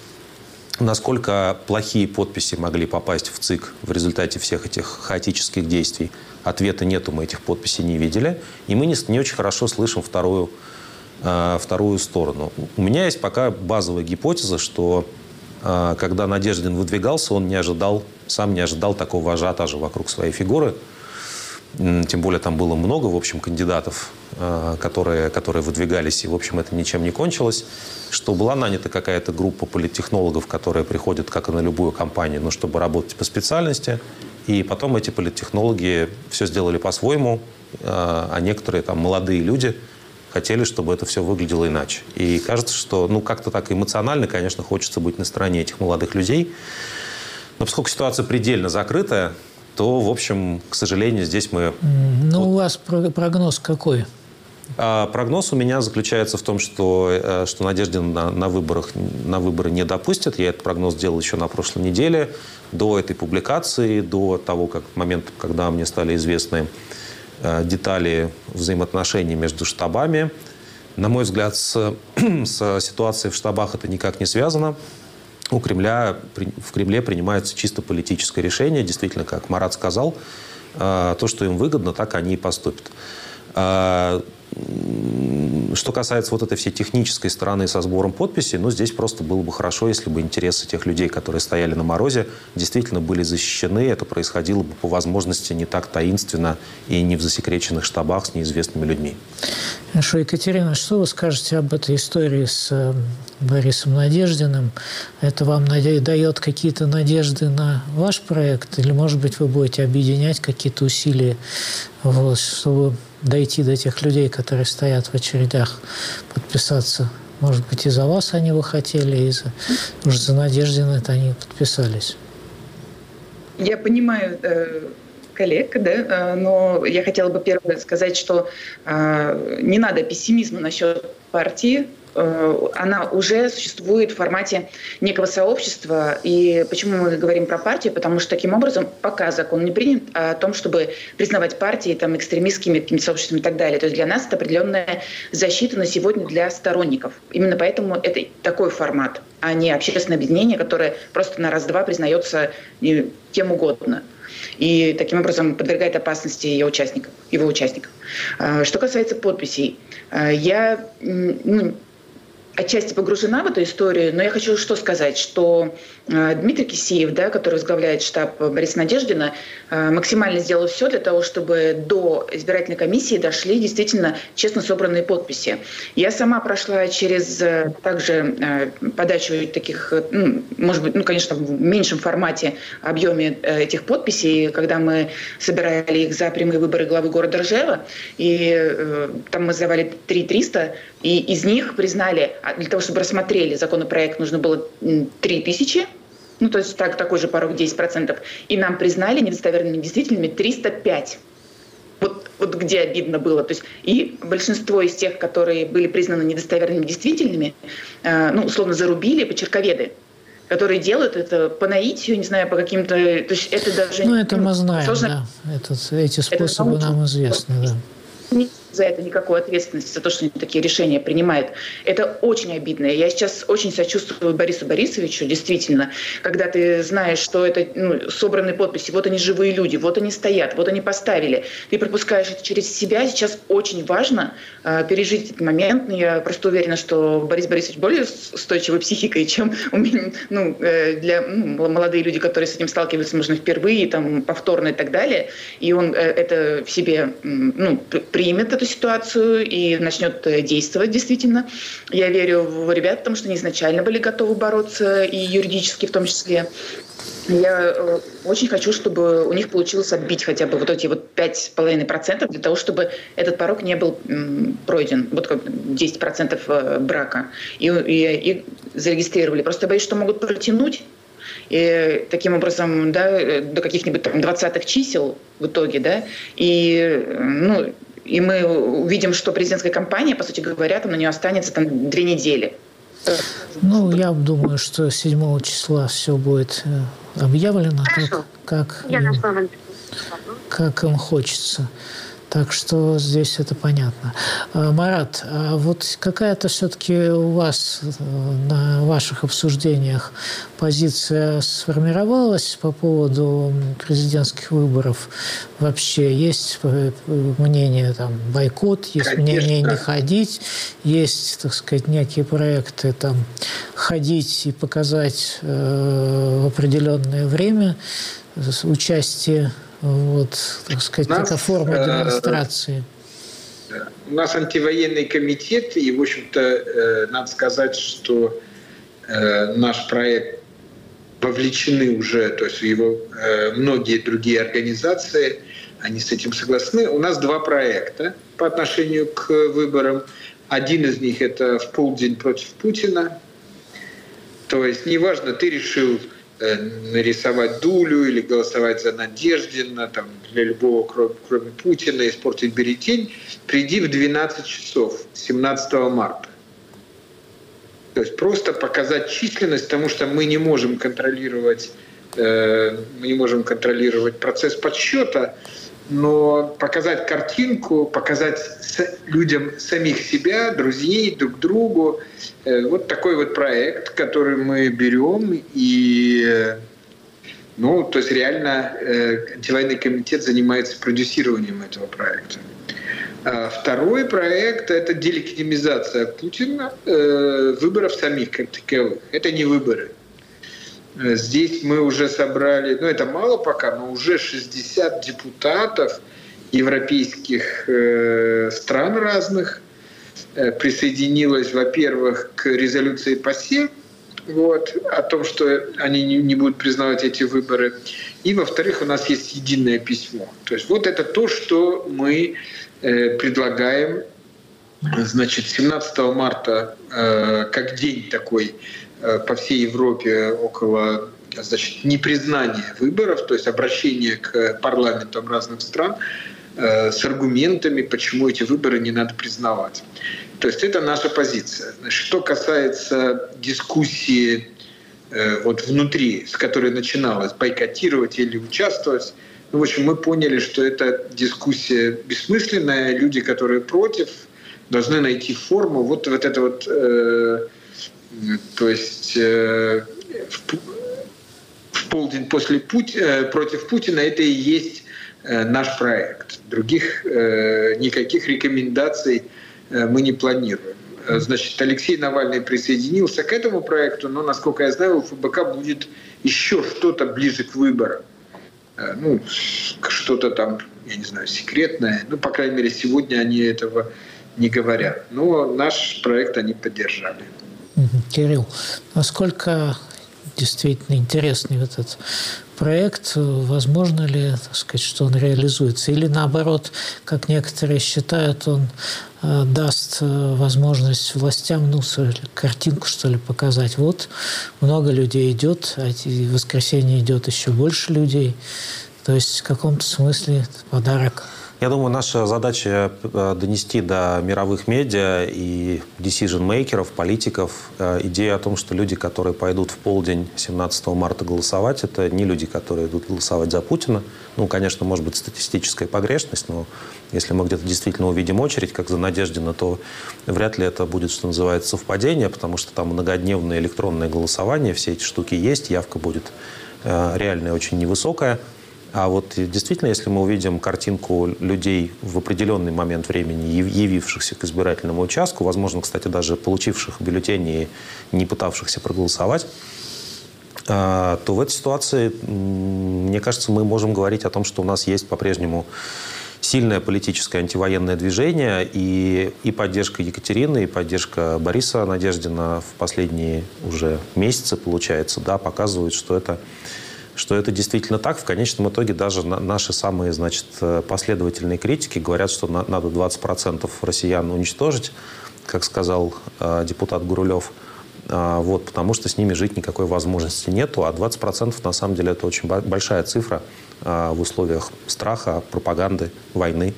Насколько плохие подписи могли попасть в ЦИК в результате всех этих хаотических действий, ответа нету, мы этих подписей не видели. И мы не, не очень хорошо слышим вторую э, вторую сторону. У меня есть пока базовая гипотеза, что э, когда Надеждин выдвигался, он не ожидал, сам не ожидал такого ажиотажа вокруг своей фигуры. Тем более там было много, в общем, кандидатов, э, которые, которые выдвигались, и, в общем, это ничем не кончилось. Что была нанята какая-то группа политтехнологов, которые приходят, как и на любую компанию, ну, чтобы работать по специальности. И потом эти политтехнологи все сделали по-своему, э, а некоторые там молодые люди хотели, чтобы это все выглядело иначе. И кажется, что ну, как-то так эмоционально, конечно, хочется быть на стороне этих молодых людей. Но поскольку ситуация предельно закрытая, то, в общем, к сожалению, здесь мы...
Ну, вот... у вас прогноз какой?
А прогноз у меня заключается в том, что, э, что Надеждин на, на, выборах, на выборы не допустит. Я этот прогноз делал еще на прошлой неделе, до этой публикации, до того как, момента, когда мне стали известны э, детали взаимоотношений между штабами. На мой взгляд, с, *clears throat* с ситуацией в штабах это никак не связано у Кремля, в Кремле принимается чисто политическое решение. Действительно, как Марат сказал, э, то, что им выгодно, так они и поступят. Что касается вот этой всей технической стороны со сбором подписей, ну, здесь просто было бы хорошо, если бы интересы тех людей, которые стояли на морозе, действительно были защищены. Это происходило бы по возможности не так таинственно и не в засекреченных штабах с неизвестными людьми.
Хорошо, Екатерина, что вы скажете об этой истории с э, Борисом Надеждиным? Это вам дает какие-то надежды на ваш проект? Или, может быть, вы будете объединять какие-то усилия, вот, чтобы дойти до тех людей, которые стоят в очередях, подписаться. Может быть, и за вас они бы хотели, и за, уж за Надеждина это они подписались.
Я понимаю э, коллег, да, э, но я хотела бы первое сказать, что э, не надо пессимизма насчет партии, она уже существует в формате некого сообщества. И почему мы говорим про партию? Потому что таким образом пока закон не принят о том, чтобы признавать партии там, экстремистскими какими-то сообществами и так далее. То есть для нас это определенная защита на сегодня для сторонников. Именно поэтому это такой формат, а не общественное объединение, которое просто на раз-два признается кем угодно и таким образом подвергает опасности ее участников, его участников. Э, что касается подписей, э, я ну, отчасти погружена в эту историю, но я хочу что сказать, что э, Дмитрий Кисеев, да, который возглавляет штаб Бориса Надеждина, э, максимально сделал все для того, чтобы до избирательной комиссии дошли действительно честно собранные подписи. Я сама прошла через э, также подачу таких, ну, может быть, ну, конечно, в меньшем формате, объеме этих подписей, когда мы собирали их за прямые выборы главы города Ржева, и там мы сдавали 3 300, и из них признали для того, чтобы рассмотрели законопроект, нужно было 3 тысячи, ну, то есть так, такой же порог 10%. И нам признали недостоверными действительными 305. Вот, вот где обидно было. То есть и большинство из тех, которые были признаны недостоверными действительными, э, ну, условно, зарубили почерковеды которые делают это по наитию, не знаю, по каким-то... То есть это даже...
Ну, это мы знаем, сложно... да. Этот, эти способы это нам известны, да
за это никакой ответственности, за то, что они такие решения принимают. Это очень обидно. Я сейчас очень сочувствую Борису Борисовичу, действительно, когда ты знаешь, что это ну, собранные подписи, вот они живые люди, вот они стоят, вот они поставили. Ты пропускаешь это через себя. Сейчас очень важно э, пережить этот момент. Я просто уверена, что Борис Борисович более устойчивой психикой, чем у меня, ну, э, для ну, молодые люди, которые с этим сталкиваются, можно впервые, там, повторно и так далее. И он э, это в себе ну, примет, эту ситуацию и начнет э, действовать действительно. Я верю в ребят, потому что они изначально были готовы бороться, и юридически в том числе. Я э, очень хочу, чтобы у них получилось отбить хотя бы вот эти вот 5,5% для того, чтобы этот порог не был пройден, вот как 10% э, брака, и, и, и зарегистрировали. Просто боюсь, что могут протянуть, и таким образом да, до каких-нибудь там 20 чисел в итоге, да, и ну, и мы увидим, что президентская кампания, по сути говоря, там на нее останется там две недели.
Ну, я думаю, что 7 числа все будет э, объявлено, как, как, им, как им хочется. Так что здесь это понятно. А, Марат, а вот какая-то все-таки у вас на ваших обсуждениях позиция сформировалась по поводу президентских выборов? Вообще есть мнение там бойкот, есть Конечно. мнение не ходить, есть, так сказать, некие проекты там ходить и показать э, в определенное время участие, вот, так сказать, нас, как форма э, демонстрации.
У нас антивоенный комитет, и, в общем-то, э, надо сказать, что э, наш проект вовлечены уже, то есть его многие другие организации, они с этим согласны. У нас два проекта по отношению к выборам. Один из них это в полдень против Путина. То есть неважно, ты решил Э, нарисовать Дулю или голосовать за Надеждина, там, для любого, кроме, кроме Путина, испортить бюллетень, приди в 12 часов 17 марта. То есть просто показать численность, потому что мы не можем контролировать, э, мы не можем контролировать процесс подсчета, но показать картинку, показать людям самих себя, друзей, друг другу. Э, вот такой вот проект, который мы берем и э, ну, то есть реально э, антивоенный комитет занимается продюсированием этого проекта. А второй проект – это делегитимизация Путина выборов самих как таковых. Это не выборы. Э, здесь мы уже собрали, ну это мало пока, но уже 60 депутатов европейских э, стран разных э, присоединилось, во-первых, к резолюции ПАСЕ, вот, о том, что они не, будут признавать эти выборы. И, во-вторых, у нас есть единое письмо. То есть вот это то, что мы предлагаем. Значит, 17 марта, как день такой по всей Европе около значит, непризнания выборов, то есть обращение к парламентам разных стран э, с аргументами, почему эти выборы не надо признавать. То есть это наша позиция. Что касается дискуссии э, вот внутри, с которой начиналось бойкотировать или участвовать, ну, в общем, мы поняли, что это дискуссия бессмысленная. Люди, которые против, должны найти форму. Вот, вот это вот э, то есть э, в, в полдень после Пути, э, против Путина это и есть э, наш проект. Других никаких рекомендаций мы не планируем. Значит, Алексей Навальный присоединился к этому проекту, но, насколько я знаю, у ФБК будет еще что-то ближе к выборам. Ну, что-то там, я не знаю, секретное. Ну, по крайней мере, сегодня они этого не говорят. Но наш проект они поддержали.
Кирилл, насколько действительно интересный этот проект, возможно ли, так сказать, что он реализуется? Или наоборот, как некоторые считают, он э, даст э, возможность властям, ну, картинку, что ли, показать. Вот много людей идет, а в воскресенье идет еще больше людей. То есть в каком-то смысле подарок
я думаю, наша задача э, донести до мировых медиа и decision-мейкеров, политиков э, идею о том, что люди, которые пойдут в полдень 17 марта голосовать, это не люди, которые идут голосовать за Путина. Ну, конечно, может быть статистическая погрешность, но если мы где-то действительно увидим очередь, как за Надеждина, то вряд ли это будет, что называется, совпадение, потому что там многодневное электронное голосование, все эти штуки есть, явка будет э, реальная очень невысокая. А вот действительно, если мы увидим картинку людей в определенный момент времени, явившихся к избирательному участку, возможно, кстати, даже получивших бюллетени и не пытавшихся проголосовать, а, то в этой ситуации, мне кажется, мы можем говорить о том, что у нас есть по-прежнему сильное политическое антивоенное движение, и, и поддержка Екатерины, и поддержка Бориса Надеждина в последние уже месяцы, получается, да, показывают, что это что это действительно так. В конечном итоге даже наши самые значит, э, последовательные критики говорят, что надо 20% россиян уничтожить, как сказал э, депутат Гурулев. А, вот, потому что с ними жить никакой возможности нету. А 20% на самом деле это очень большая цифра а, в условиях страха, пропаганды, войны,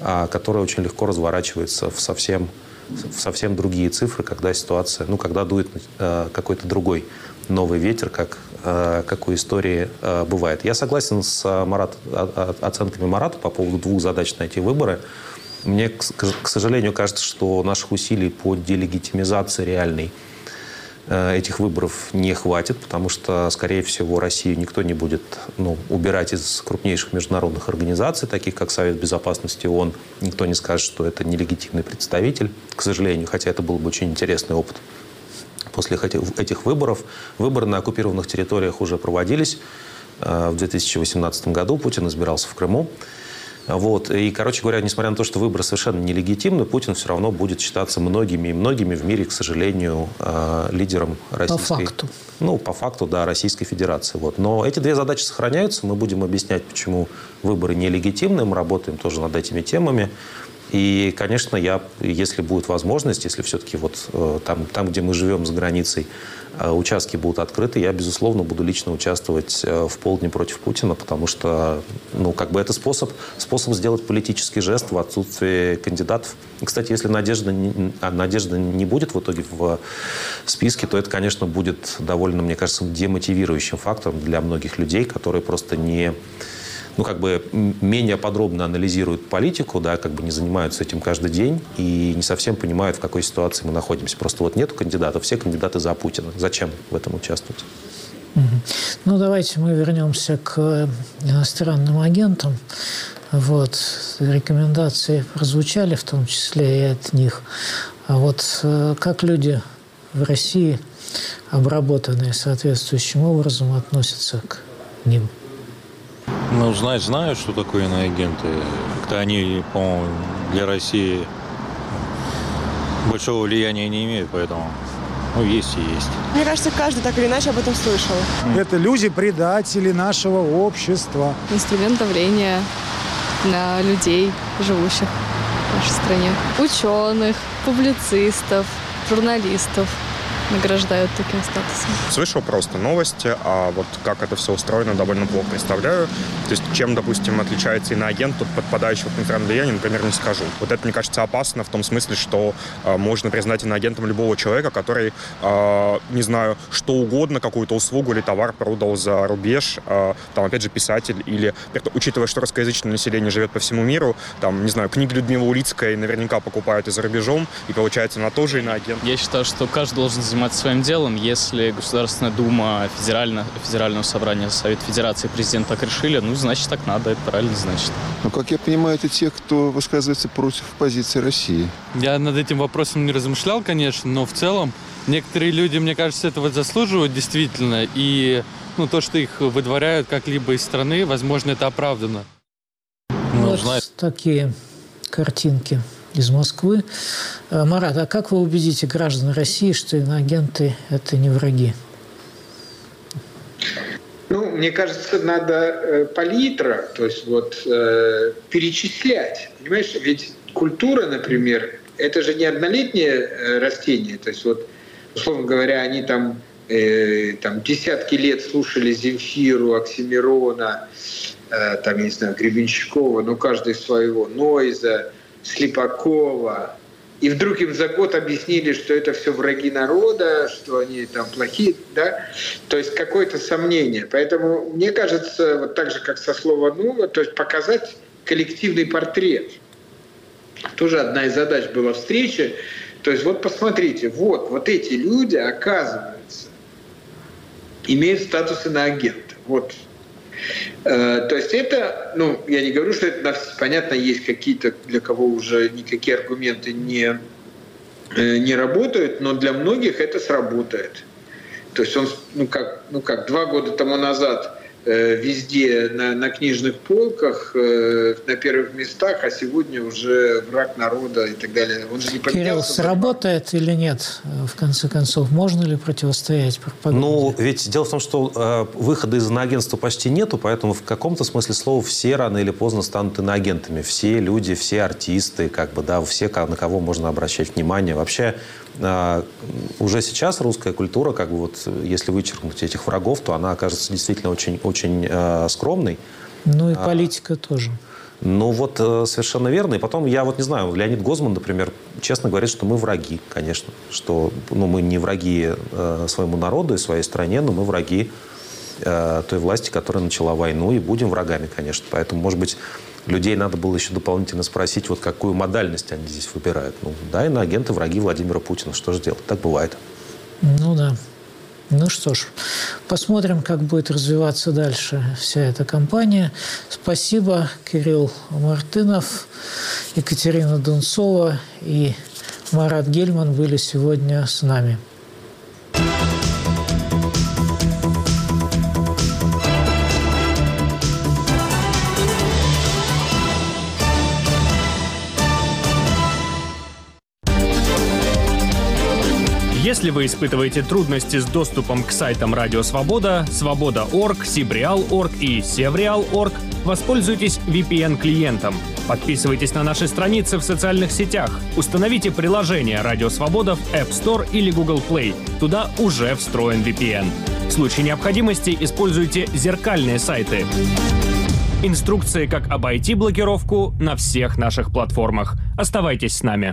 а, которая очень легко разворачивается в совсем, в совсем другие цифры, когда ситуация, ну, когда дует э, какой-то другой новый ветер, как, как у истории э, бывает. Я согласен с Марат, оценками Марата по поводу двух задач на эти выборы. Мне, к сожалению, кажется, что наших усилий по делегитимизации реальной Э, этих выборов не хватит, потому что, скорее всего, Россию никто не будет ну, убирать из крупнейших международных организаций, таких как Совет Безопасности ООН. Никто не скажет, что это нелегитимный представитель, к сожалению, хотя это был бы очень интересный опыт. После этих выборов выборы на оккупированных территориях уже проводились. Э, в 2018 году Путин избирался в Крыму. Вот. И, короче говоря, несмотря на то, что выборы совершенно нелегитимны, Путин все равно будет считаться многими и многими в мире, к сожалению, э, лидером российской...
По факту.
Ну, по факту, да, Российской Федерации. Вот. Но эти две задачи сохраняются. Мы будем объяснять, почему выборы нелегитимны. Мы работаем тоже над этими темами. И, конечно, я, если будет возможность, если все-таки вот э, там, там, где мы живем за границей, э, участки будут открыты, я, безусловно, буду лично участвовать э, в полдне против Путина, потому что, ну, как бы это способ, способ сделать политический жест в отсутствии кандидатов. И, кстати, если Надежда, Надежда не будет в итоге в списке, то это, конечно, будет довольно, мне кажется, демотивирующим фактором для многих людей, которые просто не ну, как бы менее подробно анализируют политику, да, как бы не занимаются этим каждый день и не совсем понимают, в какой ситуации мы находимся. Просто вот нету кандидатов, все кандидаты за Путина. Зачем в этом участвовать?
Ну, давайте мы вернемся к иностранным агентам. Вот, рекомендации прозвучали, в том числе и от них. А вот э, как люди в России, обработанные соответствующим образом, относятся к ним?
Ну, знать знаю, что такое иноагенты. Как-то они, по-моему, для России большого влияния не имеют, поэтому ну, есть и есть.
Мне кажется, каждый так или иначе об этом слышал.
Это люди-предатели нашего общества.
Инструмент давления на людей, живущих в нашей стране. Ученых, публицистов, журналистов награждают таким статусом.
Слышал просто новости, а вот как это все устроено, довольно плохо представляю. То есть чем, допустим, отличается иноагент от подпадающего под иностранное влияние, например, не скажу. Вот это, мне кажется, опасно в том смысле, что э, можно признать иноагентом любого человека, который, э, не знаю, что угодно, какую-то услугу или товар продал за рубеж, э, там, опять же, писатель или, учитывая, что русскоязычное население живет по всему миру, там, не знаю, книги Людмилы Улицкой наверняка покупают и за рубежом, и получается, она тоже иноагент.
Я считаю, что каждый должен заниматься заниматься своим делом. Если Государственная Дума, федерально, Федерального собрания, Совет Федерации, президент так решили, ну, значит, так надо, это правильно значит.
Ну, как я понимаю, это те, кто высказывается против позиции России.
Я над этим вопросом не размышлял, конечно, но в целом некоторые люди, мне кажется, этого заслуживают действительно. И ну, то, что их выдворяют как-либо из страны, возможно, это оправдано.
Ну, вот знать... такие картинки из Москвы. Э, Марат, а как вы убедите граждан России, что иноагенты – это не враги?
Ну, мне кажется, надо э, палитра, то есть вот э, перечислять. Понимаешь, ведь культура, например, это же не однолетнее э, растение. То есть вот, условно говоря, они там, э, там десятки лет слушали Земфиру, Оксимирона, э, там, я не знаю, Гребенщикова, ну, каждый своего, Нойза, Слепакова. И вдруг им за год объяснили, что это все враги народа, что они там плохие, да? То есть какое-то сомнение. Поэтому мне кажется, вот так же, как со слова «ну», то есть показать коллективный портрет. Тоже одна из задач была встречи. То есть вот посмотрите, вот, вот эти люди, оказывается, имеют статус иноагента. Вот то есть это, ну, я не говорю, что это, понятно, есть какие-то, для кого уже никакие аргументы не, э, не работают, но для многих это сработает. То есть он, ну как, ну как два года тому назад Э, везде на, на книжных полках, э, на первых местах, а сегодня уже враг народа и так далее. Он же не
Кирилл, сработает или нет, в конце концов? Можно ли противостоять пропаганде?
Ну, ведь дело в том, что э, выхода из иноагентства почти нету, поэтому в каком-то смысле слова все рано или поздно станут иноагентами. Все люди, все артисты, как бы, да, все, на кого можно обращать внимание. Вообще, э, уже сейчас русская культура, как бы вот, если вычеркнуть этих врагов, то она окажется действительно очень очень э, скромный.
Ну и а, политика а, тоже.
Ну вот э, совершенно верно. И потом я вот не знаю, Леонид Гозман, например, честно говорит, что мы враги, конечно. Что ну, мы не враги э, своему народу и своей стране, но мы враги э, той власти, которая начала войну, и будем врагами, конечно. Поэтому, может быть, людей надо было еще дополнительно спросить, вот какую модальность они здесь выбирают. Ну, да, иноагенты враги Владимира Путина. Что же делать? Так бывает.
Ну да. Ну что ж, посмотрим, как будет развиваться дальше вся эта кампания. Спасибо, Кирилл Мартынов, Екатерина Дунцова и Марат Гельман были сегодня с нами.
Если вы испытываете трудности с доступом к сайтам Радио Свобода, Свобода.орг, Сибреал.орг и Севреал.орг, воспользуйтесь VPN-клиентом. Подписывайтесь на наши страницы в социальных сетях. Установите приложение Радио Свобода в App Store или Google Play. Туда уже встроен VPN. В случае необходимости используйте зеркальные сайты. Инструкции, как обойти блокировку на всех наших платформах. Оставайтесь с нами.